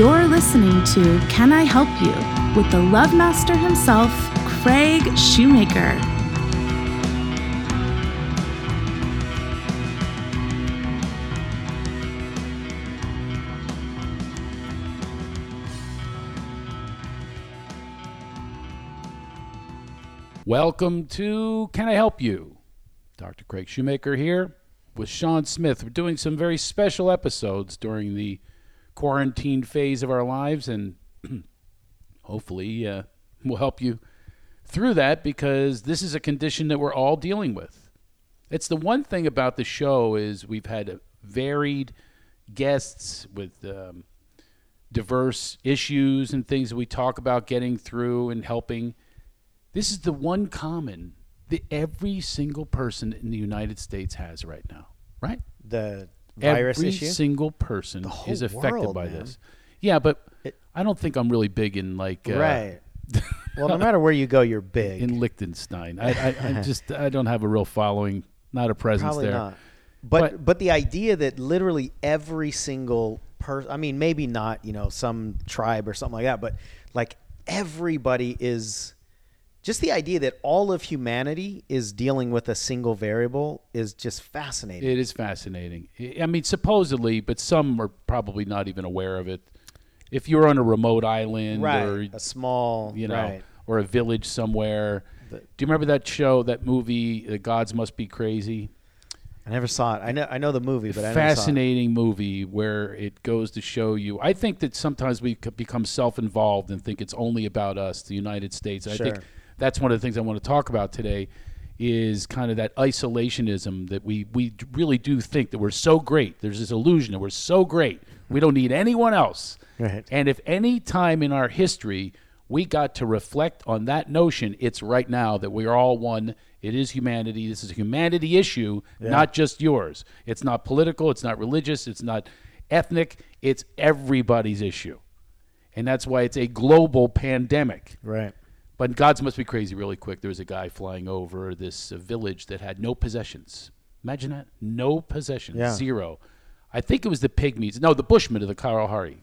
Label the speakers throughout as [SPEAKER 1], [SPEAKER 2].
[SPEAKER 1] You're listening to Can I Help You with the Love Master himself, Craig Shoemaker.
[SPEAKER 2] Welcome to Can I Help You? Dr. Craig Shoemaker here with Sean Smith. We're doing some very special episodes during the quarantine phase of our lives, and hopefully uh, we'll help you through that because this is a condition that we're all dealing with. It's the one thing about the show is we've had varied guests with um, diverse issues and things that we talk about getting through and helping. This is the one common that every single person in the United States has right now, right?
[SPEAKER 3] The virus
[SPEAKER 2] every
[SPEAKER 3] issue.
[SPEAKER 2] single person is affected
[SPEAKER 3] world,
[SPEAKER 2] by
[SPEAKER 3] man.
[SPEAKER 2] this. Yeah, but
[SPEAKER 3] It-
[SPEAKER 2] I don't think I'm really big in like uh,
[SPEAKER 3] right. well, no matter where you go, you're big.
[SPEAKER 2] in Liechtenstein. I, I, I just I don't have a real following, not a presence
[SPEAKER 3] Probably
[SPEAKER 2] there.
[SPEAKER 3] not. But,
[SPEAKER 2] But-
[SPEAKER 3] but the idea that literally every single person, I mean, maybe not, you know, some tribe or something like that, but like everybody is just the idea that all of humanity is dealing with a single variable is just fascinating.
[SPEAKER 2] It is fascinating. I mean, supposedly, but some are probably not even aware of it. If you're on a remote island
[SPEAKER 3] right.
[SPEAKER 2] or
[SPEAKER 3] a small,
[SPEAKER 2] you know,
[SPEAKER 3] right.
[SPEAKER 2] or a village somewhere.
[SPEAKER 3] The-
[SPEAKER 2] Do you remember that show, that movie, The Gods Must Be Crazy?
[SPEAKER 3] I never saw it. I know, I know the movie, but I never saw it.
[SPEAKER 2] fascinating movie where it goes to show you. I think that sometimes we become self-involved and think it's only about us, the United States. I think
[SPEAKER 3] Sure.
[SPEAKER 2] That's one of the things I want to talk about today. Is kind of that isolationism that we we really do think that we're so great. There's this illusion that we're so great. We don't need anyone else.
[SPEAKER 3] Right.
[SPEAKER 2] And if any time in our history we got to reflect on that notion, it's right now that we are all one. It is humanity. This is a humanity issue, not just yours. It's not political. It's not religious. It's not ethnic. It's everybody's issue. And that's why it's a global pandemic.
[SPEAKER 3] Right.
[SPEAKER 2] But gods must be crazy really quick. There was a guy flying over this uh, village that had no possessions. Imagine that. No possessions.
[SPEAKER 3] Yeah.
[SPEAKER 2] Zero. I think it was the pygmies. No, the Bushmen of the Kalahari.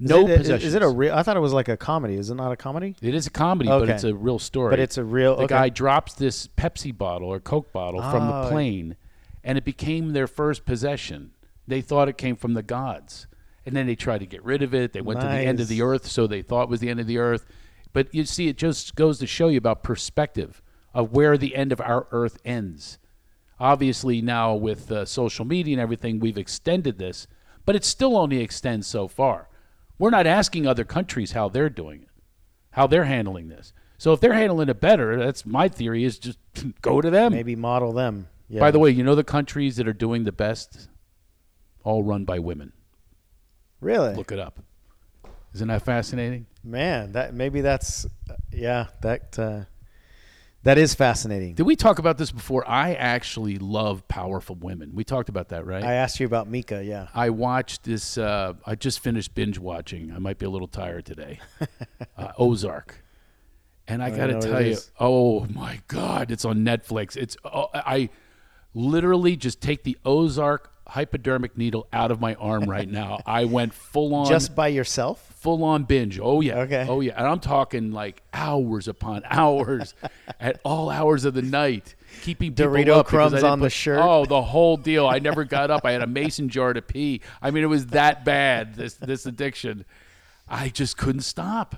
[SPEAKER 2] No
[SPEAKER 3] is it,
[SPEAKER 2] possessions.
[SPEAKER 3] Is it a real? I thought it was like a comedy. Is it not a comedy?
[SPEAKER 2] It is a comedy, but it's a real story.
[SPEAKER 3] But it's a real.
[SPEAKER 2] the
[SPEAKER 3] okay.
[SPEAKER 2] guy drops this Pepsi bottle or Coke bottle from
[SPEAKER 3] Oh.
[SPEAKER 2] the plane, and it became their first possession. They thought it came from the gods, and then they tried to get rid of it. They went to the end of
[SPEAKER 3] Nice.
[SPEAKER 2] the earth, so they thought it was the end of the earth. But you see, it just goes to show you about perspective of where the end of our earth ends. Obviously, now with uh, social media and everything, we've extended this, but it still only extends so far. We're not asking other countries how they're doing it how they're handling this. So if they're handling it better, that's my theory is just go to them.
[SPEAKER 3] Maybe model them. Yeah.
[SPEAKER 2] By the way, you know the countries that are doing the best, all run by women.
[SPEAKER 3] really,
[SPEAKER 2] Look it up. Isn't that fascinating?
[SPEAKER 3] man, that maybe that's yeah. That uh, that is fascinating.
[SPEAKER 2] Did we talk about this before? I actually love powerful women. We talked about that, right?
[SPEAKER 3] I asked you about Mika. Yeah.
[SPEAKER 2] I watched this. Uh, I just finished binge watching. I might be a little tired today. uh, Ozark, and I
[SPEAKER 3] don't
[SPEAKER 2] got to tell you, oh my God, it's on Netflix. It's oh, I literally just take the Ozark hypodermic needle out of my arm right now. I went full on
[SPEAKER 3] Just by yourself.
[SPEAKER 2] full on binge. Oh yeah.
[SPEAKER 3] Okay.
[SPEAKER 2] Oh yeah. And I'm talking like hours upon hours at all hours of the night. Keeping
[SPEAKER 3] Dorito
[SPEAKER 2] up
[SPEAKER 3] crumbs on the shirt.
[SPEAKER 2] Oh, the whole deal. I never got up. I had a mason jar to pee. I mean, it was that bad. This this addiction. I just couldn't stop.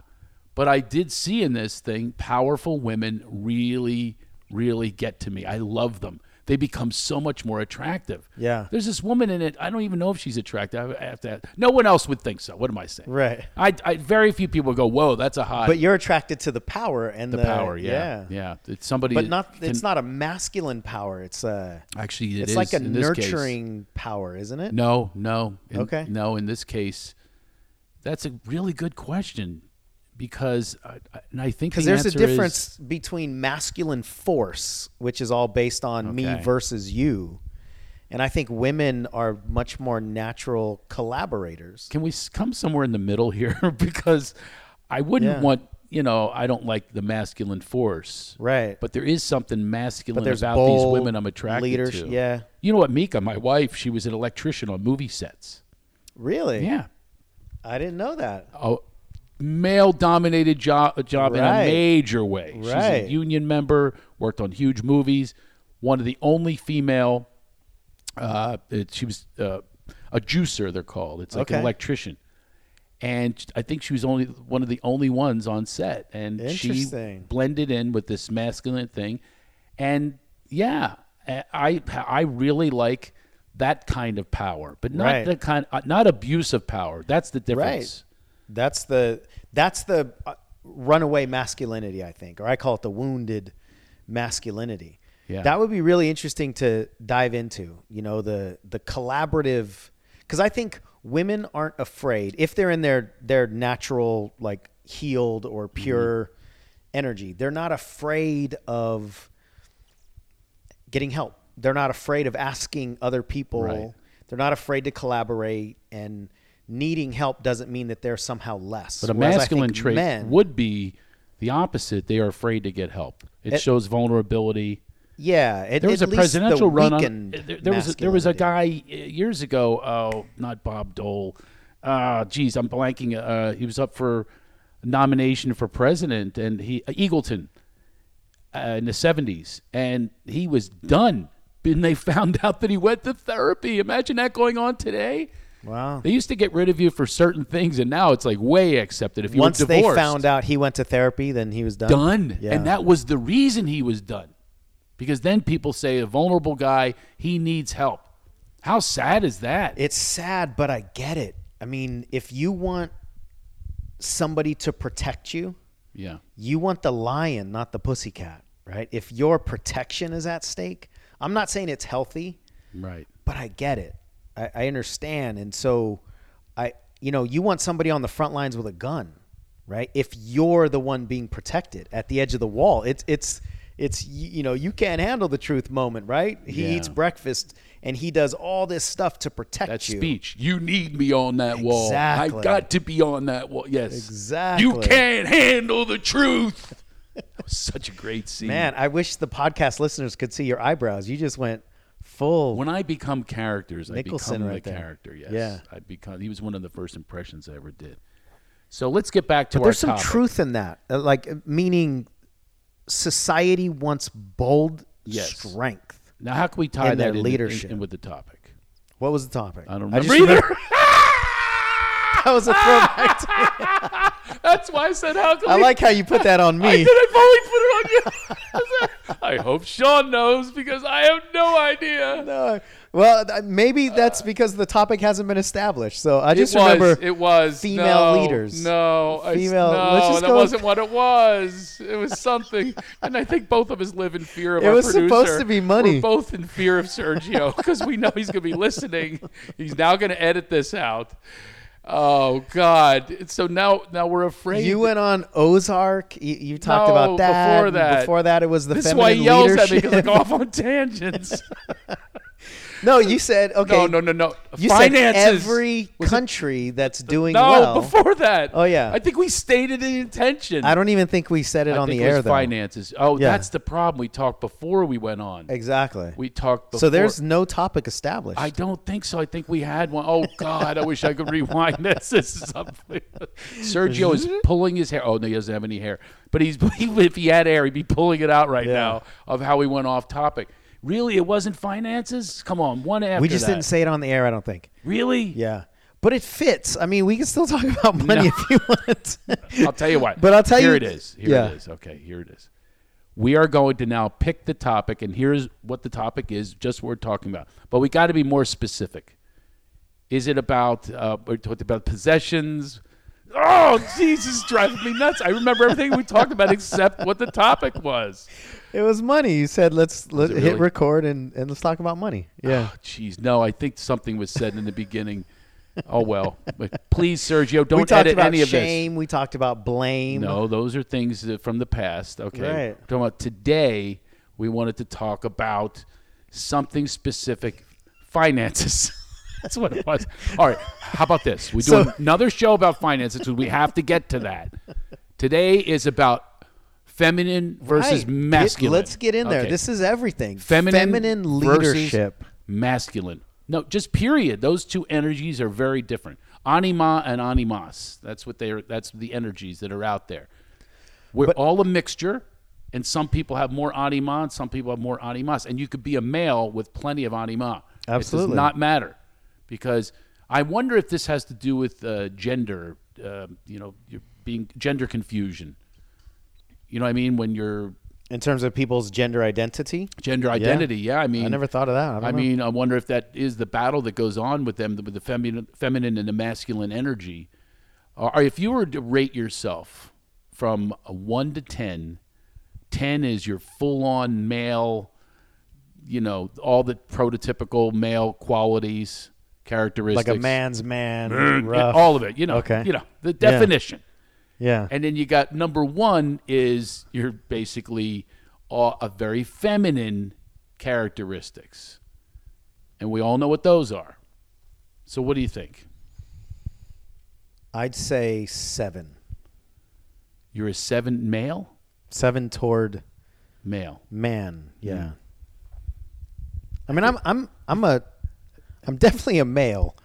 [SPEAKER 2] But I did see in this thing powerful women really, really get to me. I love them. They become so much more attractive.
[SPEAKER 3] Yeah.
[SPEAKER 2] There's this woman in it. I don't even know if she's attractive. I have to. No one else would think so. What am I saying?
[SPEAKER 3] Right.
[SPEAKER 2] I, I very few people go, "Whoa, that's a hot."
[SPEAKER 3] But you're attracted to the power and
[SPEAKER 2] the
[SPEAKER 3] the,
[SPEAKER 2] power, yeah, yeah. It's somebody,
[SPEAKER 3] But not.
[SPEAKER 2] can-
[SPEAKER 3] it's not a masculine power. It's a.
[SPEAKER 2] actually. It
[SPEAKER 3] it's
[SPEAKER 2] is
[SPEAKER 3] like a nurturing power, isn't it?
[SPEAKER 2] No, no. In-
[SPEAKER 3] Okay.
[SPEAKER 2] No, in this case, that's a really good question because, I, I- and I think
[SPEAKER 3] Because
[SPEAKER 2] the
[SPEAKER 3] there's a
[SPEAKER 2] answer is-
[SPEAKER 3] difference between masculine force, which is all based on me versus you, and I think women are much more natural collaborators.
[SPEAKER 2] can we come somewhere in the middle here? because I wouldn't
[SPEAKER 3] Yeah.
[SPEAKER 2] want. You know, I don't like the masculine force,
[SPEAKER 3] Right.
[SPEAKER 2] But there is something masculine about
[SPEAKER 3] bold
[SPEAKER 2] these women I'm attracted
[SPEAKER 3] leaders-
[SPEAKER 2] to.
[SPEAKER 3] yeah.
[SPEAKER 2] You know what, Mika, my wife, she was an electrician on movie sets.
[SPEAKER 3] Really?
[SPEAKER 2] Yeah.
[SPEAKER 3] I didn't know that.
[SPEAKER 2] Oh, a male-dominated job, job in a major way. Right. She's a union member, worked on huge movies. One of the only female. Uh, it, she was uh, a juicer. They're called. It's like an electrician, and I think she was only one of the only ones on set, and she blended in with this masculine thing, and yeah, I I really like that kind of power, but not
[SPEAKER 3] Right.
[SPEAKER 2] the kind, uh, not abusive power. That's the difference.
[SPEAKER 3] That's the that's the uh, runaway masculinity, I think, or I call it the wounded masculinity.
[SPEAKER 2] Yeah.
[SPEAKER 3] That would be really interesting to dive into. You know, the the collaborative because I think women aren't afraid if they're in their their natural like healed or
[SPEAKER 2] Mm-hmm.
[SPEAKER 3] pure energy. They're not afraid of getting help. They're not afraid of asking other people.
[SPEAKER 2] Right.
[SPEAKER 3] They're not afraid to collaborate and needing help doesn't mean that they're somehow less.
[SPEAKER 2] But a
[SPEAKER 3] Whereas
[SPEAKER 2] masculine trait
[SPEAKER 3] men,
[SPEAKER 2] would be the opposite. They are afraid to get help. It,
[SPEAKER 3] It-
[SPEAKER 2] shows vulnerability.
[SPEAKER 3] yeah, it,
[SPEAKER 2] There was a presidential run on. There, there was a, there was a guy uh, years ago. Oh, not Bob Dole. Uh, geez, I'm blanking. Uh, he was up for nomination for president, and he uh, Eagleton uh, in the '70s, and he was done. And they found out that he went to therapy. Imagine that going on today.
[SPEAKER 3] Wow.
[SPEAKER 2] They used to get rid of you for certain things, and now it's like way accepted. If you
[SPEAKER 3] Once they found out he went to therapy, then he was done.
[SPEAKER 2] done.
[SPEAKER 3] Yeah.
[SPEAKER 2] And that was the reason he was done. Because then people say a vulnerable guy, he needs help. How sad is that?
[SPEAKER 3] It's sad, but I get it. I mean, if you want somebody to protect you,
[SPEAKER 2] yeah.
[SPEAKER 3] you want the lion, not the pussycat, right? If your protection is at stake, I'm not saying it's healthy,
[SPEAKER 2] Right.
[SPEAKER 3] but I get it. I, I understand. And so I you know, you want somebody on the front lines with a gun, right? If you're the one being protected at the edge of the wall. It's it's it's you know, you can't handle the truth moment, right? He
[SPEAKER 2] Yeah.
[SPEAKER 3] eats breakfast and he does all this stuff to protect
[SPEAKER 2] That
[SPEAKER 3] you.
[SPEAKER 2] speech. You need me on that wall. I got to be on that wall. Yes.
[SPEAKER 3] Exactly.
[SPEAKER 2] You can't handle the truth. that was such a great scene.
[SPEAKER 3] Man, I wish the podcast listeners could see your eyebrows. You just went full
[SPEAKER 2] when I become characters, I become
[SPEAKER 3] right
[SPEAKER 2] the
[SPEAKER 3] there.
[SPEAKER 2] character. Yes.
[SPEAKER 3] Yeah.
[SPEAKER 2] I become. He was one of the first impressions I ever did. So let's get back to
[SPEAKER 3] But
[SPEAKER 2] our
[SPEAKER 3] there's some
[SPEAKER 2] topic.
[SPEAKER 3] truth in that. Uh, Like meaning society wants bold
[SPEAKER 2] Yes.
[SPEAKER 3] strength.
[SPEAKER 2] Now, how can we tie
[SPEAKER 3] in
[SPEAKER 2] that
[SPEAKER 3] their
[SPEAKER 2] in, in-
[SPEAKER 3] leadership.
[SPEAKER 2] in with the topic?
[SPEAKER 3] What was the topic?
[SPEAKER 2] I don't remember either.
[SPEAKER 3] remember- that was a throwback. to-
[SPEAKER 2] That's why I said, how can
[SPEAKER 3] I
[SPEAKER 2] we
[SPEAKER 3] like how you put that on
[SPEAKER 2] I
[SPEAKER 3] me.
[SPEAKER 2] did. I finally put it on you. I hope Sean knows because I have no idea.
[SPEAKER 3] No. Well, th- maybe that's uh, because the topic hasn't been established. So I just
[SPEAKER 2] it was,
[SPEAKER 3] remember
[SPEAKER 2] it was
[SPEAKER 3] female
[SPEAKER 2] no,
[SPEAKER 3] leaders.
[SPEAKER 2] No, I
[SPEAKER 3] Female-
[SPEAKER 2] No,
[SPEAKER 3] let's just
[SPEAKER 2] that
[SPEAKER 3] go-
[SPEAKER 2] wasn't what it was. It was something, and I think both of us live in fear of
[SPEAKER 3] It was supposed to be money.
[SPEAKER 2] We're both in fear of Sergio because we know he's going to be listening. He's now going to edit this out. Oh God! So now, now we're afraid.
[SPEAKER 3] you went on Ozark. You, you talked
[SPEAKER 2] No,
[SPEAKER 3] about that.
[SPEAKER 2] before that.
[SPEAKER 3] Before that, it was the
[SPEAKER 2] this is why he yells
[SPEAKER 3] leadership.
[SPEAKER 2] at me because I go off on tangents.
[SPEAKER 3] no, you said okay.
[SPEAKER 2] No, no, no, no.
[SPEAKER 3] You
[SPEAKER 2] Finances.
[SPEAKER 3] said every country that's doing
[SPEAKER 2] no,
[SPEAKER 3] well.
[SPEAKER 2] before that.
[SPEAKER 3] Oh, yeah.
[SPEAKER 2] I think we stated the intention.
[SPEAKER 3] I don't even think we said it
[SPEAKER 2] I
[SPEAKER 3] on
[SPEAKER 2] think
[SPEAKER 3] the
[SPEAKER 2] it was
[SPEAKER 3] air though.
[SPEAKER 2] finances. Oh,
[SPEAKER 3] Yeah.
[SPEAKER 2] that's the problem. We talked before we went on.
[SPEAKER 3] Exactly.
[SPEAKER 2] We talked before.
[SPEAKER 3] so there's no topic established.
[SPEAKER 2] I don't think so. I think we had one. Oh God, I wish I could rewind this. This is something. Sergio is pulling his hair. Oh no, he doesn't have any hair. But he's if he had hair, he'd be pulling it out right
[SPEAKER 3] Yeah.
[SPEAKER 2] now of how we went off topic. Really, it wasn't finances. Come on, one after
[SPEAKER 3] we just
[SPEAKER 2] that.
[SPEAKER 3] didn't say it on the air. I don't think.
[SPEAKER 2] Really?
[SPEAKER 3] Yeah, but it fits. I mean, we can still talk about money
[SPEAKER 2] No.
[SPEAKER 3] if you want.
[SPEAKER 2] I'll tell you what.
[SPEAKER 3] But I'll tell you- here
[SPEAKER 2] it is. Here
[SPEAKER 3] yeah.
[SPEAKER 2] it is. Okay, here it is. We are going to now pick the topic, and here's what the topic is. Just what we're talking about, but we got to be more specific. Is it about uh, we're talking about possessions? Oh, Jesus, driving me nuts! I remember everything we talked about except what the topic was.
[SPEAKER 3] It was money. You said let's let,
[SPEAKER 2] it
[SPEAKER 3] hit
[SPEAKER 2] really?
[SPEAKER 3] record and, and let's talk about money. Oh, yeah.
[SPEAKER 2] Oh, Jeez, no, I think something was said in the beginning. Oh well, but please, Sergio, don't
[SPEAKER 3] we talked
[SPEAKER 2] edit
[SPEAKER 3] about
[SPEAKER 2] any of this.
[SPEAKER 3] shame. We talked about blame.
[SPEAKER 2] No, those are things that- from the past. Okay.
[SPEAKER 3] Right.
[SPEAKER 2] We're talking about today, we wanted to talk about something specific finances. That's what it was. All right. How about this? We do
[SPEAKER 3] So-
[SPEAKER 2] another show about finances because we have to get to that. Today is about feminine versus
[SPEAKER 3] Right. Get-
[SPEAKER 2] masculine.
[SPEAKER 3] let's get in there.
[SPEAKER 2] Okay.
[SPEAKER 3] This is everything.
[SPEAKER 2] feminine, versus
[SPEAKER 3] leadership.
[SPEAKER 2] masculine. No, just period. Those two energies are very different. Anima and animus. That's what they are. That's the energies that are out there. We're all a mixture, and some people have more anima, and some people have more animus. And you could be a male with plenty of anima. It
[SPEAKER 3] Absolutely.
[SPEAKER 2] does not matter, because I wonder if this has to do with uh, gender. Uh, you know, you're being gender confusion. You know what I mean? When you're
[SPEAKER 3] In terms of people's gender identity,
[SPEAKER 2] gender identity. Yeah, I mean,
[SPEAKER 3] I never thought of that. I,
[SPEAKER 2] I mean, I wonder if that is the battle that goes on with them, with the feminine, feminine and the masculine energy. Or if you were to rate yourself from a one to 10, 10 is your full on male, you know, all the prototypical male qualities, characteristics.
[SPEAKER 3] like a man's man,
[SPEAKER 2] Yeah,
[SPEAKER 3] rough.
[SPEAKER 2] all of it, you know,
[SPEAKER 3] Okay.
[SPEAKER 2] you know, the definition.
[SPEAKER 3] yeah.
[SPEAKER 2] And then you got number one is you're basically a, a very feminine characteristics. And we all know what those are. So what do you think?
[SPEAKER 3] I'd say seven.
[SPEAKER 2] You're a seven male?
[SPEAKER 3] Seven toward
[SPEAKER 2] Male.
[SPEAKER 3] man. Yeah.
[SPEAKER 2] Mm.
[SPEAKER 3] I mean, I'm I'm I'm a I'm definitely a male,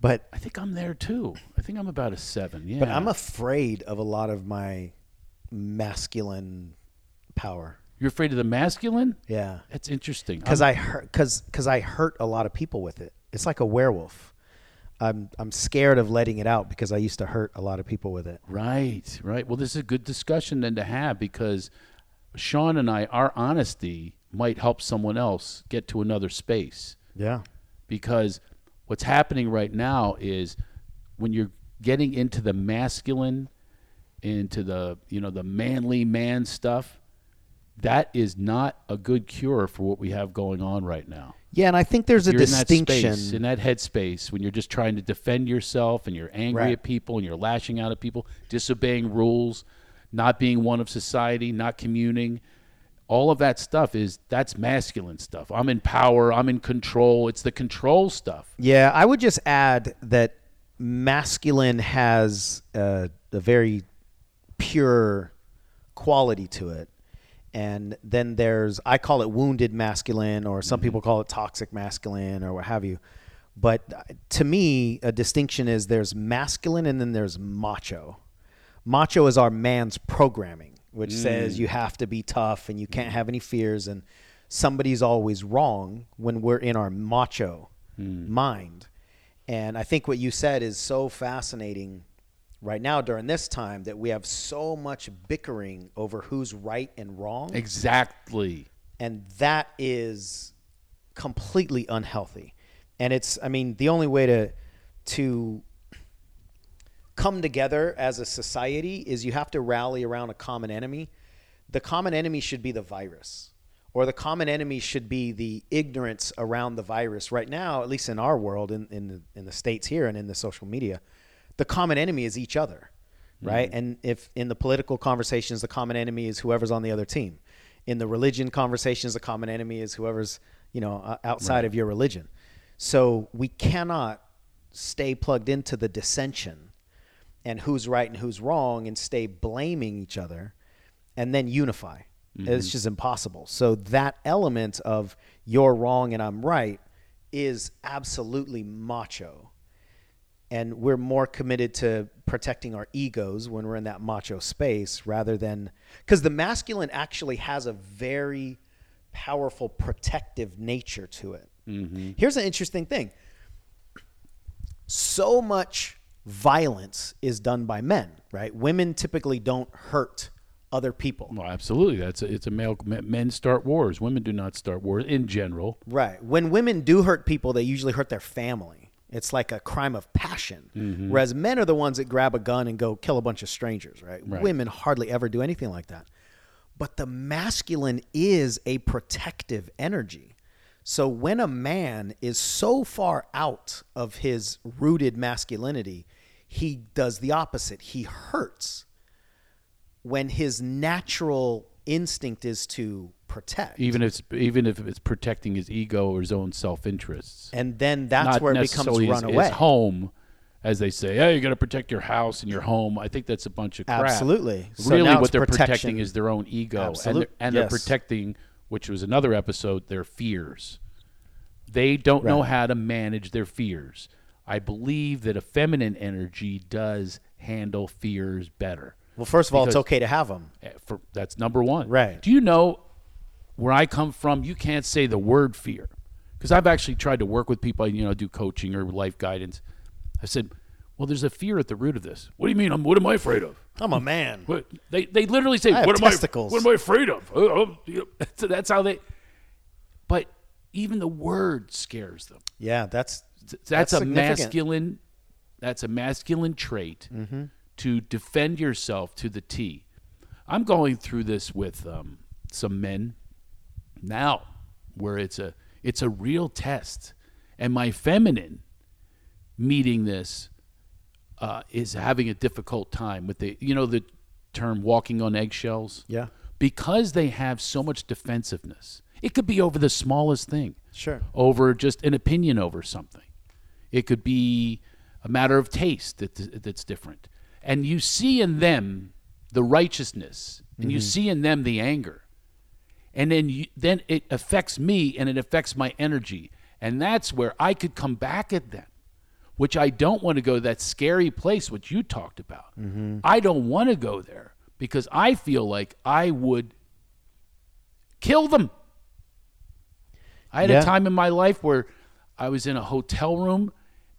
[SPEAKER 3] but
[SPEAKER 2] I think I'm there too. I think I'm about a seven. Yeah.
[SPEAKER 3] but I'm afraid of a lot of my masculine power.
[SPEAKER 2] You're afraid of the masculine?
[SPEAKER 3] Yeah.
[SPEAKER 2] That's interesting.
[SPEAKER 3] Because
[SPEAKER 2] I'm-
[SPEAKER 3] hurt because because I hurt a lot of people with it. It's like a werewolf. I'm I'm scared of letting it out because I used to hurt a lot of people with it.
[SPEAKER 2] Right, right. Well, this is a good discussion then to have because Sean and I, our honesty might help someone else get to another space.
[SPEAKER 3] Yeah.
[SPEAKER 2] because what's happening right now is when you're getting into the masculine into the you know the manly man stuff that is not a good cure for what we have going on right now
[SPEAKER 3] Yeah, and I think there's a
[SPEAKER 2] you're
[SPEAKER 3] distinction.
[SPEAKER 2] in that space in that headspace when you're just trying to defend yourself and you're angry
[SPEAKER 3] Right.
[SPEAKER 2] at people and you're lashing out at people disobeying rules not being one of society not communing all of that stuff is that's masculine stuff i'm in power i'm in control it's the control stuff
[SPEAKER 3] Yeah, I would just add that masculine has a, a very pure quality to it. And then there's, I call it wounded masculine, or some people call it toxic masculine, or what have you. But uh, to me, a distinction is there's masculine and then there's macho. Macho is our man's programming, which says you mm. have to be tough and you can't have any fears, and somebody's always wrong when we're in our macho hmm. mind. And I think what you said is so fascinating right now during this time that we have so much bickering over who's right and wrong.
[SPEAKER 2] exactly
[SPEAKER 3] And that is completely unhealthy. And it's, I mean, the only way to, to come together as a society is you have to rally around a common enemy. The common enemy should be the virus, or the common enemy should be the ignorance around the virus. Right now, at least in our world, in, in, the, in the states here and in the social media, the common enemy is each other, mm. right? And if in the political conversations, the common enemy is whoever's on the other team. In the religion conversations, the common enemy is whoever's you know outside of your religion. So we cannot stay plugged into the dissension and who's right and who's wrong and stay blaming each other and then unify. Mm-hmm. It's just impossible. So that element of you're wrong and I'm right is absolutely macho. And we're more committed to protecting our egos when we're in that macho space rather than because the masculine actually has a very powerful protective nature to it. Mm-hmm. Here's an interesting thing so much violence is done by men, right? Women typically don't hurt other people.
[SPEAKER 2] well absolutely that's a, it's a male men start wars women do not start wars in general
[SPEAKER 3] Right. When women do hurt people, they usually hurt their family. It's like a crime of passion. Mm-hmm. Whereas men are the ones that grab a gun and go kill a bunch of strangers, right?
[SPEAKER 2] Right.
[SPEAKER 3] Women hardly ever do anything like that. But the masculine is a protective energy. So when a man is so far out of his rooted masculinity, he does the opposite. He hurts when his natural instinct is to protect.
[SPEAKER 2] even if it's, even if it's protecting his ego or his own self-interests
[SPEAKER 3] and then that's
[SPEAKER 2] not
[SPEAKER 3] where it becomes
[SPEAKER 2] his,
[SPEAKER 3] run away.
[SPEAKER 2] his home as they say hey you got to protect your house and your home i think that's a bunch of crap
[SPEAKER 3] Absolutely. So
[SPEAKER 2] really what they're
[SPEAKER 3] protection.
[SPEAKER 2] protecting is their own ego and, they're, and they're protecting which was another episode their fears they don't know how to manage their fears I believe that a feminine energy does handle fears better.
[SPEAKER 3] Well, first of all, it's okay to have them.
[SPEAKER 2] Eh, For that's number one.
[SPEAKER 3] Right.
[SPEAKER 2] Do you know where I come from? You can't say the word fear because I've actually tried to work with people. You know, do coaching or life guidance. I said, "Well, there's a fear at the root of this. What do you mean? I'm, what am I afraid of?
[SPEAKER 3] I'm a man.
[SPEAKER 2] What they they literally say, "What am. I? What am I afraid of?" Uh, know, so that's how they. But even the word scares them.
[SPEAKER 3] Yeah, that's
[SPEAKER 2] That's,
[SPEAKER 3] That's
[SPEAKER 2] a masculine. That's a masculine trait
[SPEAKER 3] Mm-hmm.
[SPEAKER 2] to defend yourself to the T. I'm going through this with um, some men now, where it's a it's a real test, and my feminine meeting this uh, is having a difficult time with the you know the term walking on eggshells
[SPEAKER 3] yeah,
[SPEAKER 2] because they have so much defensiveness. It could be over the smallest thing
[SPEAKER 3] sure.
[SPEAKER 2] over just an opinion over something. It could be a matter of taste that, that's different. And you see in them the righteousness, and you mm-hmm. see in them the anger. And then you, then it affects me and it affects my energy. And that's where I could come back at them, which I don't want to go that scary place which you talked about. Mm-hmm. I don't want to go there because I feel like I would kill them. I had
[SPEAKER 3] Yeah.
[SPEAKER 2] a time in my life where I was in a hotel room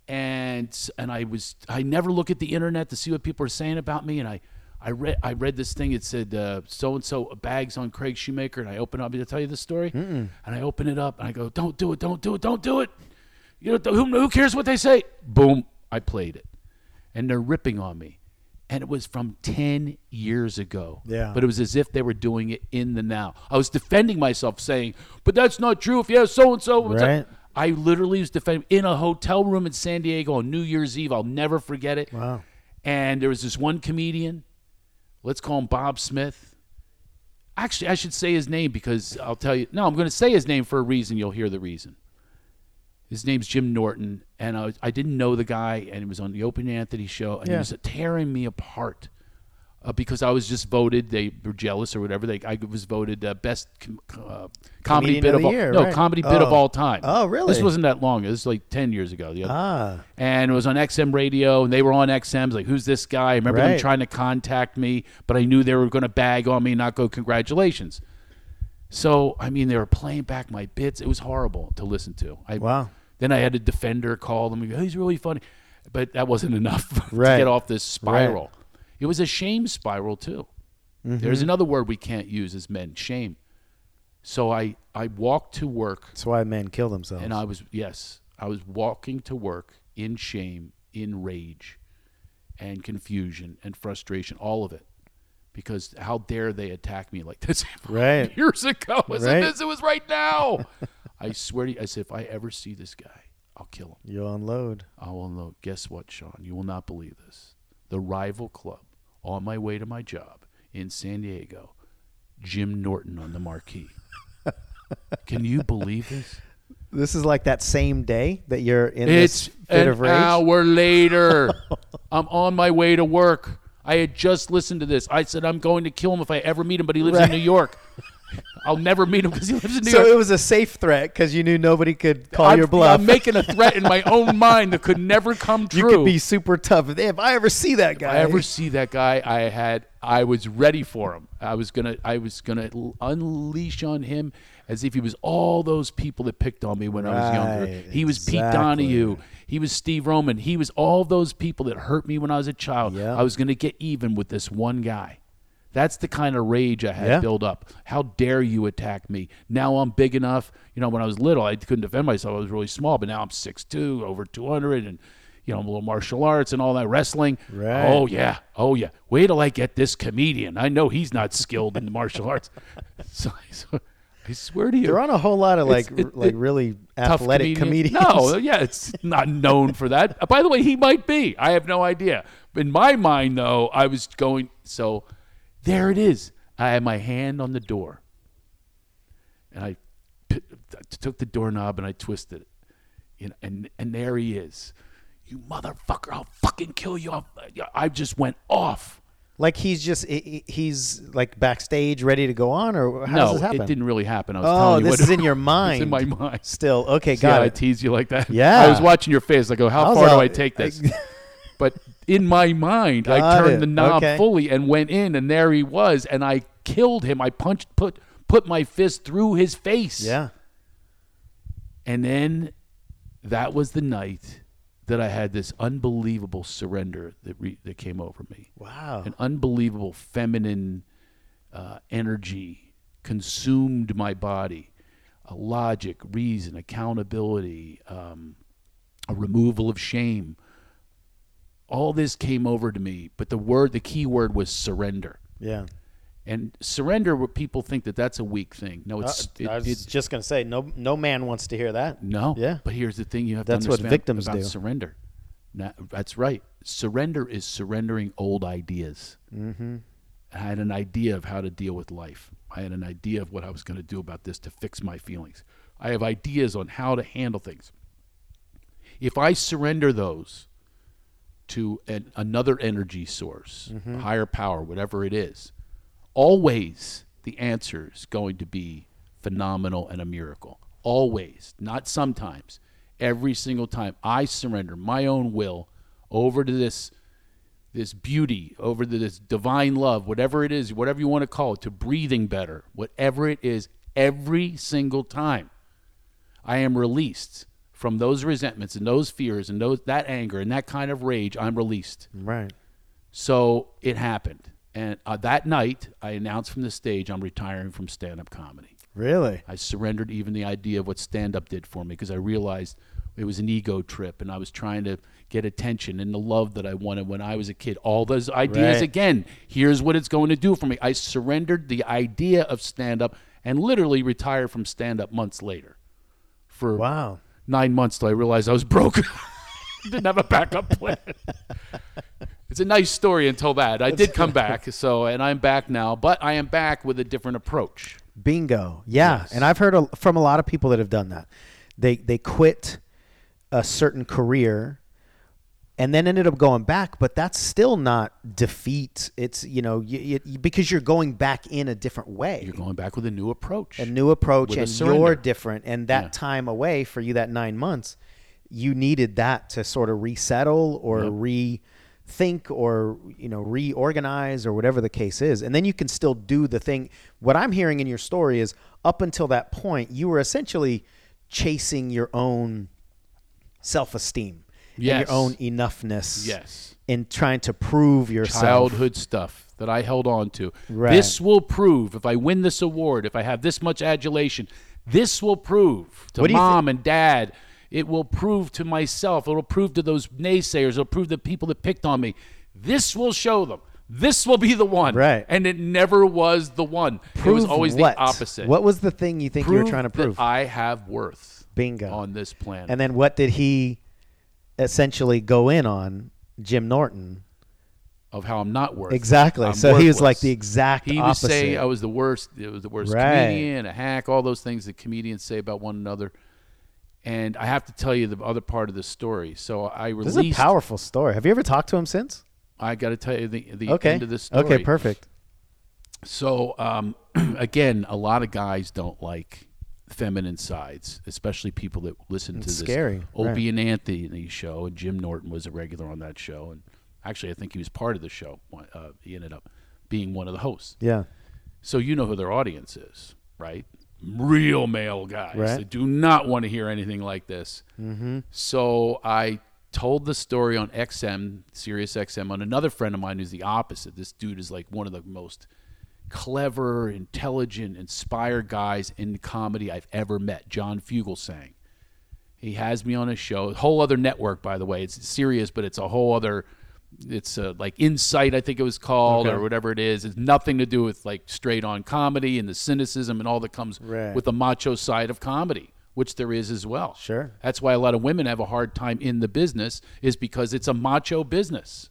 [SPEAKER 2] and and I was I never look at the internet to see what people are saying about me and I I read I read this thing it said so and so bags on Craig Shoemaker and I open up I tell you the story? And I open it up and I go don't do it don't do it don't do it! You know who, who cares what they say? Boom I played it. And they're ripping on me. And it was from 10 years ago.
[SPEAKER 3] Yeah.
[SPEAKER 2] but it was as if they were doing it in the now. I was defending myself saying but that's not true. If you have so and so
[SPEAKER 3] Right.
[SPEAKER 2] I literally was defending in a hotel room in San Diego on New Year's Eve. I'll never forget it.
[SPEAKER 3] Wow.
[SPEAKER 2] And there was this one comedian, let's call him Bob Smith. Actually, I should say his name because I'll tell you. No, I'm going to say his name for a reason. You'll hear the reason. His name's Jim Norton, and I, was, I didn't know the guy, and he was on the Opie and Anthony show, and he was tearing me apart uh, because I was just voted. They were jealous or whatever. They I was voted uh, best com- uh, comedy
[SPEAKER 3] Comedian
[SPEAKER 2] bit
[SPEAKER 3] of
[SPEAKER 2] all
[SPEAKER 3] year,
[SPEAKER 2] no
[SPEAKER 3] right.
[SPEAKER 2] comedy bit of
[SPEAKER 3] Oh.
[SPEAKER 2] all time.
[SPEAKER 3] Oh, really?
[SPEAKER 2] This wasn't that long. It was like ten years ago. The other,
[SPEAKER 3] Ah,
[SPEAKER 2] and it was on XM radio, and they were on XM's. Like, who's this guy? I remember them trying to contact me, but I knew they were going to bag on me, and not go congratulations. So I mean, they were playing back my bits. It was horrible to listen to. I,
[SPEAKER 3] Wow.
[SPEAKER 2] Then I had a defender call them. and He's really funny, but that wasn't enough to get off this spiral. It was a shame spiral too.
[SPEAKER 3] Mm-hmm.
[SPEAKER 2] There's another word we can't use as men: shame. So I I walked to work
[SPEAKER 3] that's why men kill themselves.
[SPEAKER 2] and I was yes, I was walking to work in shame, in rage, and confusion and frustration, all of it. Because how dare they attack me like this
[SPEAKER 3] Right.
[SPEAKER 2] years ago? As
[SPEAKER 3] Right.
[SPEAKER 2] it, this was right now. I swear to you, I said, if I ever see this guy, I'll kill him.
[SPEAKER 3] You'll unload.
[SPEAKER 2] I will unload. Guess what, Sean? You will not believe this. The rival club, on my way to my job in San Diego, Jim Norton on the marquee. Can you believe this?
[SPEAKER 3] This is like that same day that you're in
[SPEAKER 2] It's
[SPEAKER 3] this fit
[SPEAKER 2] an
[SPEAKER 3] of rage.
[SPEAKER 2] hour later. I'm on my way to work. I had just listened to this. I said I'm going to kill him if I ever meet him, but he lives
[SPEAKER 3] Right.
[SPEAKER 2] in New York. I'll never meet him because he lives in New
[SPEAKER 3] So
[SPEAKER 2] York.
[SPEAKER 3] So it was a safe threat because you knew nobody could call
[SPEAKER 2] I'm,
[SPEAKER 3] your bluff.
[SPEAKER 2] I'm making a threat in my own mind that could never come true.
[SPEAKER 3] you could be super tough. If- I ever see that guy,
[SPEAKER 2] If I ever see that guy, I had I was ready for him. I was gonna I was gonna unleash on him as if he was all those people that picked on me when I was younger. He was Pete
[SPEAKER 3] exactly.
[SPEAKER 2] Donahue. He was Steve Roman. He was all those people that hurt me when I was a child.
[SPEAKER 3] Yeah.
[SPEAKER 2] I was gonna get even with this one guy. That's the kind of rage I had
[SPEAKER 3] Yeah.
[SPEAKER 2] built up. How dare you attack me? Now I'm big enough. You know, when I was little, I couldn't defend myself. I was really small, but now I'm 6'2", over 200, and you know, I'm a little martial arts and all that wrestling.
[SPEAKER 3] Right.
[SPEAKER 2] Oh yeah, oh yeah. Wait till I get this comedian. I know he's not skilled in the martial arts. So, so I swear to you,
[SPEAKER 3] They're on a whole lot of like
[SPEAKER 2] it-
[SPEAKER 3] r- like
[SPEAKER 2] it-
[SPEAKER 3] really athletic
[SPEAKER 2] comedian.
[SPEAKER 3] comedians.
[SPEAKER 2] No, yeah, it's not known for that. By the way, he might be. I have no idea. In my mind, though, I was going. So there it is. I had my hand on the door, and I p- I took the doorknob and I twisted it, you know, and and there he is. You motherfucker! I'll fucking kill you. I'll, I just went off.
[SPEAKER 3] Like he's just he- he- he's like backstage ready to go on, or how
[SPEAKER 2] no,
[SPEAKER 3] does this happen?
[SPEAKER 2] it didn't really happen. I was
[SPEAKER 3] Oh,
[SPEAKER 2] telling you
[SPEAKER 3] this
[SPEAKER 2] what-
[SPEAKER 3] is in your
[SPEAKER 2] It's
[SPEAKER 3] mind.
[SPEAKER 2] in my mind.
[SPEAKER 3] Still, okay,
[SPEAKER 2] See
[SPEAKER 3] got
[SPEAKER 2] how I tease you like that?
[SPEAKER 3] Yeah.
[SPEAKER 2] I was watching your face. I go, how
[SPEAKER 3] I
[SPEAKER 2] far do I take this?
[SPEAKER 3] I-
[SPEAKER 2] but in my mind, I turned
[SPEAKER 3] it.
[SPEAKER 2] the knob
[SPEAKER 3] Okay.
[SPEAKER 2] fully and went in, and there he was, and I killed him. I punched, put, put my fist through his face.
[SPEAKER 3] yeah,
[SPEAKER 2] And then that was the night that I had this unbelievable surrender that re- that came over me.
[SPEAKER 3] wow,
[SPEAKER 2] An unbelievable feminine uh, energy consumed my body. A logic, reason, accountability, um, a removal of shame. All this came over to me, but the word, the key word was surrender.
[SPEAKER 3] yeah.
[SPEAKER 2] And surrender, what people think that that's a weak thing. No,
[SPEAKER 3] Uh,
[SPEAKER 2] it's it-
[SPEAKER 3] I was
[SPEAKER 2] it's
[SPEAKER 3] just gonna say, no, no man wants to hear that.
[SPEAKER 2] no.
[SPEAKER 3] Yeah.
[SPEAKER 2] But here's the thing: you have to.
[SPEAKER 3] That's
[SPEAKER 2] to
[SPEAKER 3] what
[SPEAKER 2] understand
[SPEAKER 3] victims
[SPEAKER 2] about
[SPEAKER 3] do.
[SPEAKER 2] surrender. Na- that's right. Surrender is surrendering old ideas. Mm-hmm. I had an idea of how to deal with life. I had an idea of what I was going to do about this to fix my feelings. I have ideas on how to handle things. If I surrender those to an, another energy source,
[SPEAKER 3] Mm-hmm.
[SPEAKER 2] higher power, whatever it is, always the answer is going to be phenomenal and a miracle. Always, not sometimes. Every single time I surrender my own will over to this this beauty, over to this divine love, whatever it is, whatever you want to call it, to breathing better, whatever it is, every single time I am released from those resentments and those fears and those that anger and that kind of rage, I'm released.
[SPEAKER 3] Right.
[SPEAKER 2] So it happened. And uh, that night, I announced from the stage I'm retiring from stand up comedy.
[SPEAKER 3] Really?
[SPEAKER 2] I surrendered even the idea of what stand up did for me because I realized it was an ego trip and I was trying to get attention and the love that I wanted when I was a kid. All those ideas
[SPEAKER 3] Right.
[SPEAKER 2] again. Here's what it's going to do for me. I surrendered the idea of stand up and literally retired from stand up months later. For
[SPEAKER 3] Wow.
[SPEAKER 2] Nine months till I realized I was broke. Didn't have a backup plan. it's a nice story until that. I did come back, so and I'm back now, but I am back with a different approach.
[SPEAKER 3] Bingo. Yeah,
[SPEAKER 2] Yes.
[SPEAKER 3] and I've heard a, from a lot of people that have done that. They they quit a certain career and then ended up going back, but that's still not defeat. It's you know you, you, because you're going back in a different way.
[SPEAKER 2] You're going back with a new approach.
[SPEAKER 3] a new approach
[SPEAKER 2] With
[SPEAKER 3] and you're different and that
[SPEAKER 2] Yeah.
[SPEAKER 3] time away for you that 9 months you needed that to sort of resettle or
[SPEAKER 2] Yep.
[SPEAKER 3] rethink or you know reorganize or whatever the case is and then you can still do the thing what i'm hearing in your story is up until that point you were essentially chasing your own self-esteem and your own enoughness
[SPEAKER 2] yes.
[SPEAKER 3] in trying to prove yourself
[SPEAKER 2] Childhood stuff that I held on to.
[SPEAKER 3] Right.
[SPEAKER 2] This will prove if I win this award, if I have this much adulation, this will prove to
[SPEAKER 3] What do you thi-
[SPEAKER 2] mom and dad. It will prove to myself. It will prove to those naysayers. It'll prove to the people that picked on me. This will show them. This will be the one.
[SPEAKER 3] Right.
[SPEAKER 2] And it never was the one. it was always
[SPEAKER 3] what?
[SPEAKER 2] the opposite.
[SPEAKER 3] what was the thing you think you were trying to
[SPEAKER 2] that
[SPEAKER 3] prove
[SPEAKER 2] I have worth.
[SPEAKER 3] Bingo.
[SPEAKER 2] On this planet.
[SPEAKER 3] And then what did he essentially go in on? Jim Norton.
[SPEAKER 2] of how I'm not worth.
[SPEAKER 3] Exactly.
[SPEAKER 2] I'm
[SPEAKER 3] so he was like the exact
[SPEAKER 2] He
[SPEAKER 3] opposite.
[SPEAKER 2] saying I was the worst. It was the worst
[SPEAKER 3] Right.
[SPEAKER 2] comedian, a hack, all those things that comedians say about one another. And I have to tell you the other part of the story. So I
[SPEAKER 3] this
[SPEAKER 2] released.
[SPEAKER 3] is a powerful story. Have you ever talked to him since?
[SPEAKER 2] I got to tell you the, the
[SPEAKER 3] Okay.
[SPEAKER 2] end of the story.
[SPEAKER 3] Okay, perfect.
[SPEAKER 2] So um, again, a lot of guys don't like feminine sides, especially people that listen to
[SPEAKER 3] It's
[SPEAKER 2] this
[SPEAKER 3] scary,
[SPEAKER 2] Opie and Anthony show. And Jim Norton was a regular on that show, and actually, I think he was part of the show. Uh, he ended up being one of the hosts.
[SPEAKER 3] Yeah.
[SPEAKER 2] So you know who their audience is, right? Real male guys
[SPEAKER 3] Right.
[SPEAKER 2] that do not want to hear anything like this. Mm-hmm. So I told the story on XM, Sirius XM, on another friend of mine who's the opposite. This dude is like one of the most clever, intelligent, inspired guys in comedy I've ever met. John Fugelsang. He has me on a show, a whole other network, by the way. It's Sirius, but it's a whole other. It's uh, like Insight, I think it was called,
[SPEAKER 3] Okay.
[SPEAKER 2] or whatever it is. It's nothing to do with like straight on comedy and the cynicism and all that comes
[SPEAKER 3] Right.
[SPEAKER 2] with the macho side of comedy, which there is as well.
[SPEAKER 3] Sure.
[SPEAKER 2] That's why a lot of women have a hard time in the business, is because it's a macho business.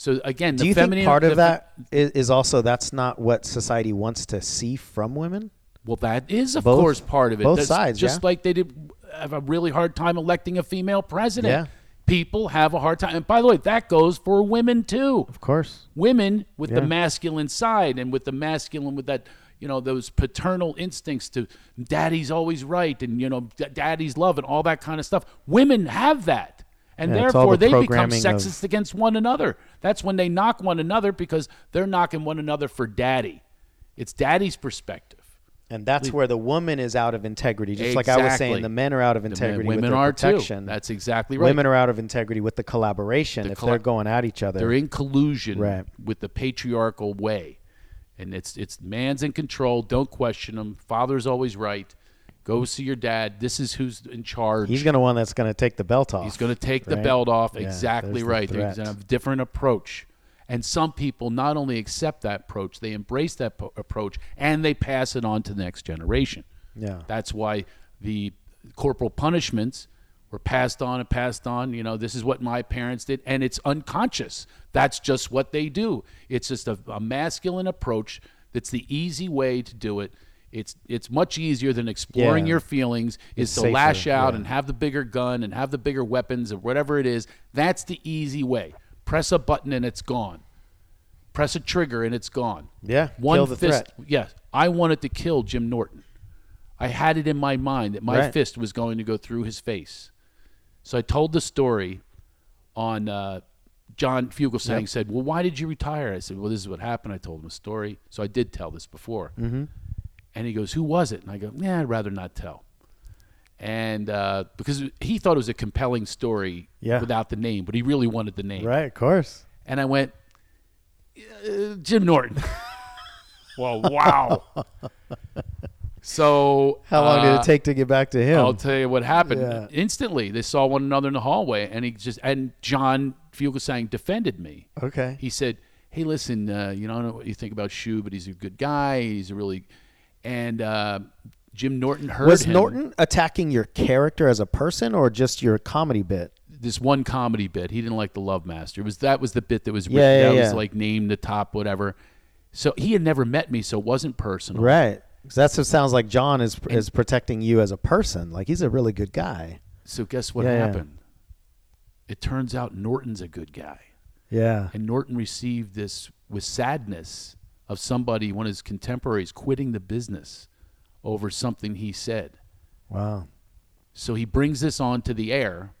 [SPEAKER 2] So again,
[SPEAKER 3] Do you
[SPEAKER 2] feminine
[SPEAKER 3] think part of that is, is also that's not what society wants to see from women?
[SPEAKER 2] Well, that is, of
[SPEAKER 3] Both-
[SPEAKER 2] course, part of it.
[SPEAKER 3] both
[SPEAKER 2] That's
[SPEAKER 3] sides,
[SPEAKER 2] Just
[SPEAKER 3] yeah.
[SPEAKER 2] like they did have a really hard time electing a female president.
[SPEAKER 3] Yeah.
[SPEAKER 2] people have a hard time. And by the way, that goes for women too.
[SPEAKER 3] Of course.
[SPEAKER 2] Women with the masculine side and with the masculine with that, you know, those paternal instincts to daddy's always right and you know, d- daddy's love and all that kind of stuff. Women have that. And
[SPEAKER 3] Yeah,
[SPEAKER 2] therefore
[SPEAKER 3] the
[SPEAKER 2] they become
[SPEAKER 3] programming of-
[SPEAKER 2] sexist against one another. That's when they knock one another because they're knocking one another for daddy. It's daddy's perspective.
[SPEAKER 3] And that's where the woman is out of integrity. Just like I was saying, the men are out of
[SPEAKER 2] The men-
[SPEAKER 3] integrity
[SPEAKER 2] women are
[SPEAKER 3] protection.
[SPEAKER 2] too. That's exactly right.
[SPEAKER 3] Women are out of integrity with the collaboration
[SPEAKER 2] The
[SPEAKER 3] if
[SPEAKER 2] colla-
[SPEAKER 3] they're going at each other.
[SPEAKER 2] They're in collusion
[SPEAKER 3] Right.
[SPEAKER 2] with the patriarchal way, and it's it's man's in control. Don't question him. Father's always right. Go see your dad. This is who's in charge.
[SPEAKER 3] He's going to one that's going to take the belt off.
[SPEAKER 2] He's going to take the belt off.
[SPEAKER 3] Yeah,
[SPEAKER 2] exactly
[SPEAKER 3] there's the
[SPEAKER 2] right. He's
[SPEAKER 3] threat.
[SPEAKER 2] going to have a different approach. And some people not only accept that approach, they embrace that po- approach and they pass it on to the next generation.
[SPEAKER 3] Yeah.
[SPEAKER 2] That's why the corporal punishments were passed on and passed on. You know, this is what my parents did, and it's unconscious. That's just what they do. It's just a, a masculine approach. That's the easy way to do it. It's it's much easier than exploring
[SPEAKER 3] Yeah.
[SPEAKER 2] your feelings. Is
[SPEAKER 3] It's
[SPEAKER 2] to
[SPEAKER 3] safer,
[SPEAKER 2] lash out
[SPEAKER 3] yeah.
[SPEAKER 2] and have the bigger gun and have the bigger weapons or whatever it is. That's the easy way. Press a button and it's gone. Press a trigger and it's gone.
[SPEAKER 3] Yeah,
[SPEAKER 2] One
[SPEAKER 3] kill the
[SPEAKER 2] fist.
[SPEAKER 3] threat.
[SPEAKER 2] Yes, I wanted to kill Jim Norton. I had it in my mind that my
[SPEAKER 3] Right.
[SPEAKER 2] fist was going to go through his face. So I told the story on uh, John Fugelsang said, "Well, why did you retire?" I said, "Well, this is what happened." I told him a story. So I did tell this before. Mm-hmm. And he goes, "Who was it?" And I go, "Yeah, I'd rather not tell." And uh, because he thought it was a compelling story
[SPEAKER 3] Yeah.
[SPEAKER 2] without the name, but he really wanted the name.
[SPEAKER 3] Right, of course.
[SPEAKER 2] And I went, uh, Jim Norton. well, wow. so
[SPEAKER 3] How long did
[SPEAKER 2] uh,
[SPEAKER 3] it take to get back to him?
[SPEAKER 2] I'll tell you what happened.
[SPEAKER 3] Yeah.
[SPEAKER 2] Instantly, they saw one another in the hallway, and he just and John Fugelsang defended me.
[SPEAKER 3] okay.
[SPEAKER 2] He said, "Hey, listen, uh, you know, I don't know what you think about Shu, but he's a good guy. He's a really." And uh, Jim Norton heard
[SPEAKER 3] Was
[SPEAKER 2] him.
[SPEAKER 3] Norton attacking your character as a person or just your comedy bit?
[SPEAKER 2] this one comedy bit. He didn't like the Love Master. It was that was the bit that was
[SPEAKER 3] Yeah,
[SPEAKER 2] written,
[SPEAKER 3] yeah,
[SPEAKER 2] that was like named the top whatever. So he had never met me, so it wasn't personal.
[SPEAKER 3] Right. that's what sounds like John is is protecting you as a person. Like he's a really good guy.
[SPEAKER 2] So guess what
[SPEAKER 3] Yeah, yeah.
[SPEAKER 2] happened? It turns out Norton's a good guy,
[SPEAKER 3] Yeah.
[SPEAKER 2] and Norton received this with sadness of somebody, one of his contemporaries, quitting the business over something he said.
[SPEAKER 3] Wow.
[SPEAKER 2] So he brings this on to the air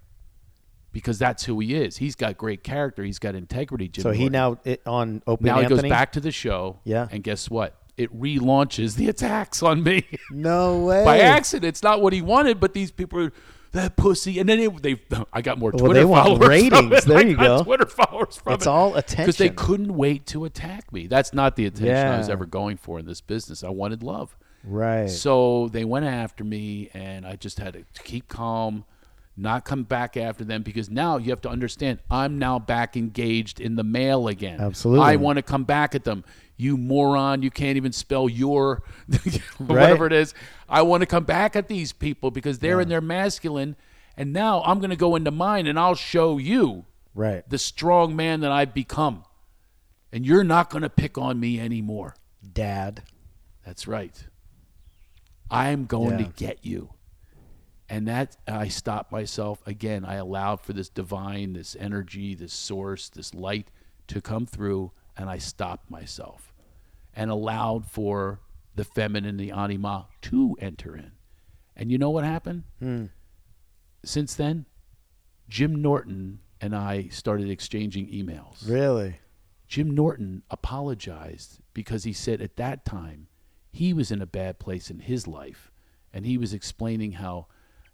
[SPEAKER 2] because that's who he is. He's got great character. He's got integrity. Jim
[SPEAKER 3] So he now it, on Open
[SPEAKER 2] now he goes back to the show.
[SPEAKER 3] Yeah.
[SPEAKER 2] And guess what? It relaunches the attacks on me
[SPEAKER 3] No way.
[SPEAKER 2] by accident. It's not what he wanted, but these people are that pussy. And then it, they, I got more
[SPEAKER 3] Well,
[SPEAKER 2] Twitter
[SPEAKER 3] they want
[SPEAKER 2] followers. from
[SPEAKER 3] ratings. There
[SPEAKER 2] I
[SPEAKER 3] you
[SPEAKER 2] got
[SPEAKER 3] go.
[SPEAKER 2] Twitter followers from
[SPEAKER 3] It's
[SPEAKER 2] it.
[SPEAKER 3] all attention
[SPEAKER 2] because they couldn't wait to attack me. That's not the attention I was ever going for in this business. I wanted love.
[SPEAKER 3] Right.
[SPEAKER 2] So they went after me, and I just had to keep calm, not come back after them because now you have to understand I'm now back engaged in the mail again.
[SPEAKER 3] Absolutely.
[SPEAKER 2] I want to come back at them. You moron, you can't even spell your, whatever it is. I want to come back at these people because they're in their masculine, and now I'm going to go into mine and I'll show you
[SPEAKER 3] right.
[SPEAKER 2] the strong man that I've become. And you're not going to pick on me anymore.
[SPEAKER 3] Dad.
[SPEAKER 2] That's right. I'm going
[SPEAKER 3] Yeah.
[SPEAKER 2] to get you. And that I stopped myself again. I allowed for this divine, this energy, this source, this light to come through, and I stopped myself and allowed for the feminine, the anima, to enter in. And you know what happened? Hmm. Since then, Jim Norton and I started exchanging emails.
[SPEAKER 3] Really?
[SPEAKER 2] Jim Norton apologized because he said at that time he was in a bad place in his life and he was explaining how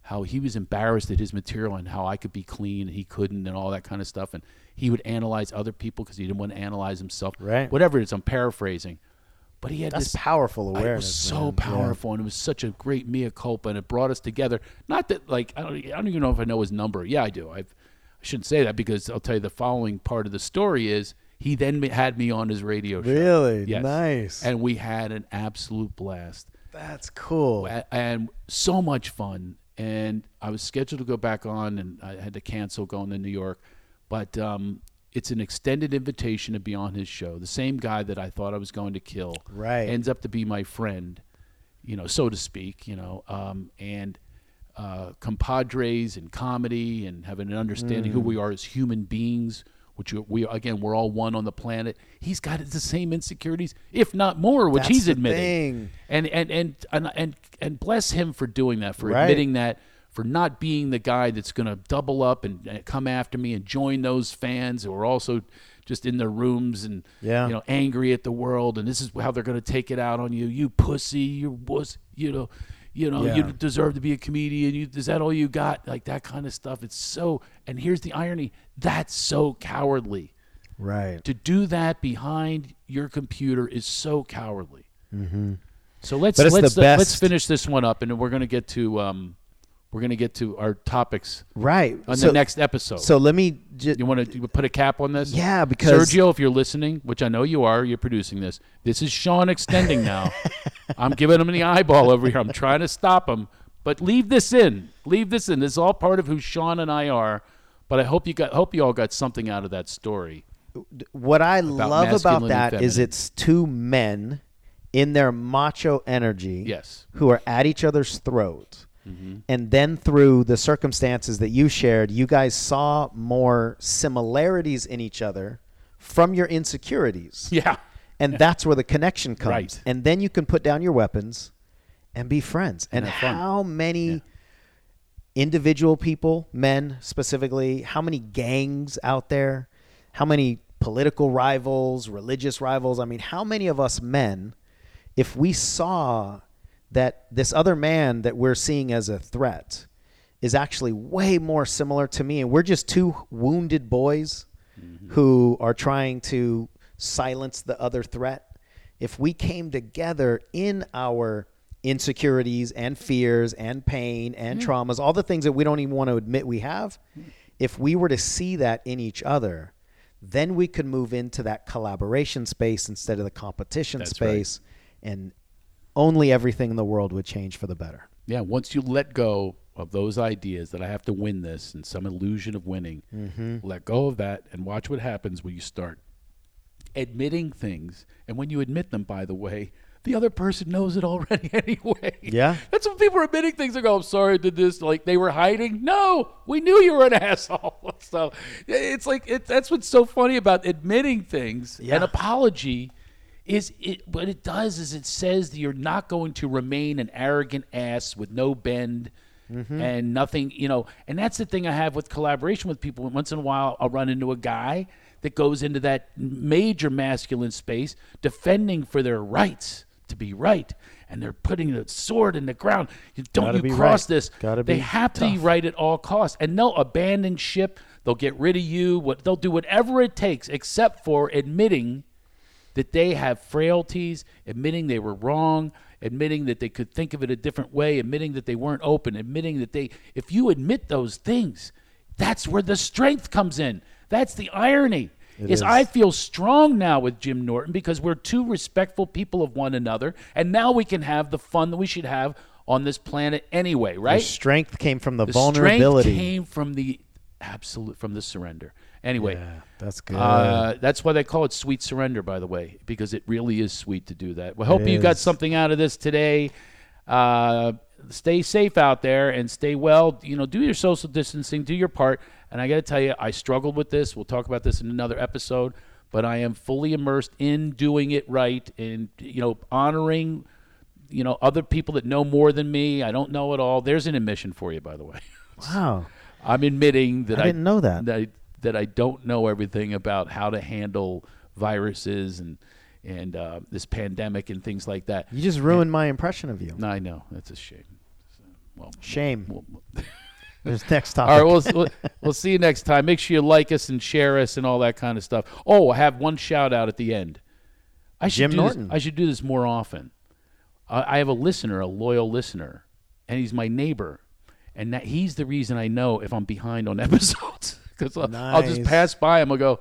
[SPEAKER 2] how he was embarrassed at his material and how I could be clean and he couldn't and all that kind of stuff and he would analyze other people because he didn't want to analyze himself
[SPEAKER 3] Right.
[SPEAKER 2] whatever it is I'm paraphrasing but he had
[SPEAKER 3] That's
[SPEAKER 2] this
[SPEAKER 3] powerful
[SPEAKER 2] I- it
[SPEAKER 3] awareness.
[SPEAKER 2] was so
[SPEAKER 3] man. Yeah.
[SPEAKER 2] powerful, and it was such a great mea culpa, and it brought us together. Not that, like, I don't, I don't even know if I know his number. Yeah, I do. I've, I shouldn't say that because I'll tell you the following part of the story is he then had me on his radio show.
[SPEAKER 3] Really?
[SPEAKER 2] Yes.
[SPEAKER 3] Nice.
[SPEAKER 2] And we had an absolute blast
[SPEAKER 3] That's cool.
[SPEAKER 2] And so much fun. And I was scheduled to go back on, and I had to cancel going to New York. But um, it's an extended invitation to be on his show. The same guy that I thought I was going to kill
[SPEAKER 3] Right.
[SPEAKER 2] ends up to be my friend, you know, so to speak, you know. Um, and uh, compadres in comedy and having an understanding who
[SPEAKER 3] Mm.
[SPEAKER 2] we are as human beings. Which we- again, we're all one on the planet. He's got the same insecurities, if not more, which
[SPEAKER 3] That's
[SPEAKER 2] he's admitting. And, and and and and and bless him for doing that, for
[SPEAKER 3] Right.
[SPEAKER 2] admitting that, for not being the guy that's going to double up and, and come after me and join those fans who are also just in their rooms and
[SPEAKER 3] Yeah.
[SPEAKER 2] you know angry at the world and this is how they're going to take it out on you. You pussy, you wuss, you know, you know, you deserve to be a comedian. You, is that all you got? Like that kind of stuff. It's so. And here's the irony: that's so cowardly.
[SPEAKER 3] Right.
[SPEAKER 2] To do that behind your computer is so cowardly. Mm-hmm. So let's
[SPEAKER 3] But it's the
[SPEAKER 2] let's uh, let's finish this one up, and then we're gonna get to um, we're gonna get to our topics
[SPEAKER 3] Right.
[SPEAKER 2] on
[SPEAKER 3] so,
[SPEAKER 2] the next episode.
[SPEAKER 3] So let me just.
[SPEAKER 2] you want to put a cap on this?
[SPEAKER 3] Yeah, because-
[SPEAKER 2] Sergio, if you're listening, which I know you are, you're producing this. This is Sean extending now. I'm giving him the eyeball over here. I'm trying to stop him, but leave this in. Leave this in. This is all part of who Sean and I are. But I hope you got hope you all got something out of that story.
[SPEAKER 3] what I love about that is it's two men in their macho energy
[SPEAKER 2] Yes.
[SPEAKER 3] who are at each other's throats.
[SPEAKER 2] Mm-hmm.
[SPEAKER 3] And then through the circumstances that you shared, you guys saw more similarities in each other from your insecurities.
[SPEAKER 2] Yeah.
[SPEAKER 3] And that's where the connection comes.
[SPEAKER 2] Right.
[SPEAKER 3] And then you can put down your weapons and be friends. And,
[SPEAKER 2] fun.
[SPEAKER 3] how many individual people, men specifically, how many gangs out there, how many political rivals, religious rivals? I mean, how many of us men, if we saw that this other man that we're seeing as a threat is actually way more similar to me, and we're just two wounded boys mm-hmm. who are trying to silence the other threat. If we came together in our insecurities and fears and pain and mm. traumas, all the things that we don't even want to admit we have, mm. if we were to see that in each other, then we could move into that collaboration space instead of the competition
[SPEAKER 2] That's right.
[SPEAKER 3] space, and only everything in the world would change for the better.
[SPEAKER 2] Yeah, once you let go of those ideas that I have to win this and some illusion of winning,
[SPEAKER 3] Mm-hmm.
[SPEAKER 2] let go of that and watch what happens when you start admitting things. And when you admit them, by the way, the other person knows it already anyway.
[SPEAKER 3] Yeah.
[SPEAKER 2] That's when people are admitting things. They go, I'm sorry I did this. Like they were hiding. No, we knew you were an asshole. so it's like, it, that's what's so funny about admitting things.
[SPEAKER 3] Yeah.
[SPEAKER 2] An apology is it what it does is it says that you're not going to remain an arrogant ass with no bend mm-hmm. and nothing you know and that's the thing i have with collaboration with people. Once in a while i'll run into a guy that goes into that major masculine space defending for their rights to be right and they're putting the sword in the ground. You- don't
[SPEAKER 3] Gotta
[SPEAKER 2] you cross
[SPEAKER 3] right.
[SPEAKER 2] this.
[SPEAKER 3] Gotta
[SPEAKER 2] they have to be right at all costs and they'll abandon ship. They'll get rid of you. What they'll do whatever it takes except for admitting that they have frailties, admitting they were wrong, admitting that they could think of it a different way, admitting that they weren't open, admitting that they, if you admit those things, that's where the strength comes in. That's the irony. Is
[SPEAKER 3] is.
[SPEAKER 2] I feel strong now with Jim Norton because we're two respectful people of one another, and now we can have the fun that we should have on this planet anyway, right?
[SPEAKER 3] strength came from the,
[SPEAKER 2] the
[SPEAKER 3] vulnerability.
[SPEAKER 2] strength came from the absolute from the surrender. Anyway,
[SPEAKER 3] yeah, that's good.
[SPEAKER 2] uh, that's why they call it sweet surrender, by the way, because it really is sweet to do that. Well, hope
[SPEAKER 3] It
[SPEAKER 2] you got something out of this today. Uh, stay safe out there and stay well. You know, do your social distancing, do your part. And I got to tell you, I struggled with this. We'll talk about this in another episode. But I am fully immersed in doing it right and you know honoring you know other people that know more than me. I don't know it all. There's an admission for you, by the way.
[SPEAKER 3] wow.
[SPEAKER 2] I'm admitting that
[SPEAKER 3] I didn't know that.
[SPEAKER 2] that I, that I don't know everything about how to handle viruses and and uh, this pandemic and things like that.
[SPEAKER 3] You just ruined my impression of you.
[SPEAKER 2] No, I know that's a shame. So, well,
[SPEAKER 3] Shame.
[SPEAKER 2] well,
[SPEAKER 3] There's next topic.
[SPEAKER 2] all right, we'll, we'll we'll see you next time. Make sure you like us and share us and all that kind of stuff. Oh, I have one shout out at the end. I should
[SPEAKER 3] Jim
[SPEAKER 2] do
[SPEAKER 3] Norton.
[SPEAKER 2] This, I should do this more often. I I have a listener, a loyal listener, and he's my neighbor, and that he's the reason I know if I'm behind on episodes because I'll, I'll just pass by him. I'll go,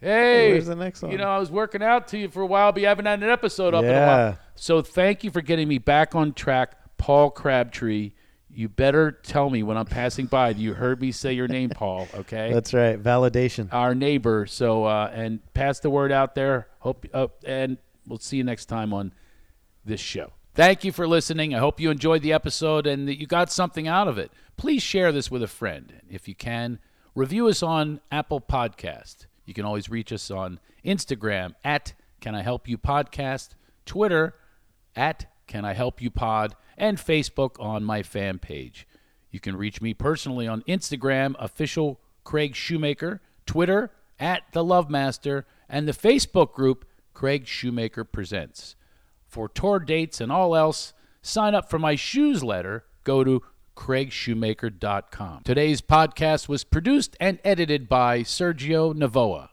[SPEAKER 2] "Hey,
[SPEAKER 3] where's the next one?
[SPEAKER 2] You know, I was working out to you for a while, but you haven't had an episode up in a while. So thank you for getting me back on track, Paul Crabtree. You better tell me when I'm passing by. You heard me say your name, Paul. Okay,
[SPEAKER 3] That's right. Validation.
[SPEAKER 2] our neighbor. So uh, and pass the word out there. Hope uh, and we'll see you next time on this show. Thank you for listening. I hope you enjoyed the episode and that you got something out of it. Please share this with a friend. If you can, review us on Apple Podcast. You can always reach us on Instagram at Can I Help You Podcast, Twitter at Can I Help You Pod, and Facebook on my fan page. You can reach me personally on Instagram, official Craig Shoemaker, Twitter at The Love Master, and the Facebook group Craig Shoemaker Presents. For tour dates and all else, sign up for my shoes letter. Go to craigshoemaker.com. Today's podcast was produced and edited by Sergio Navoa.